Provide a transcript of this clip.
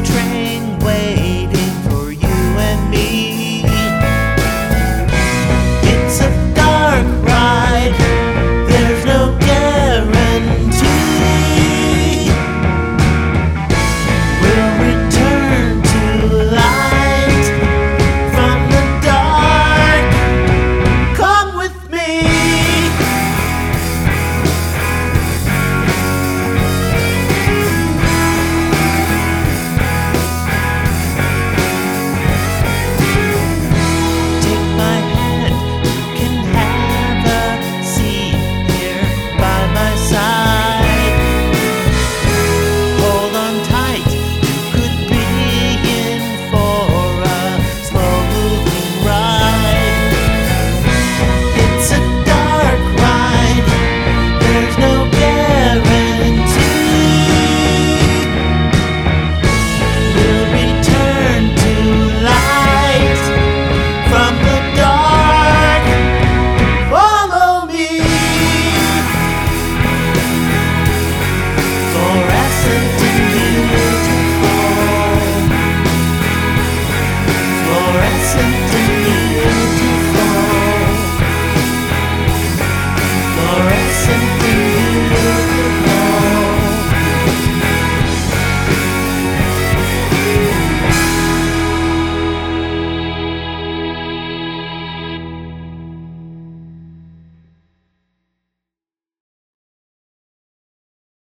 train something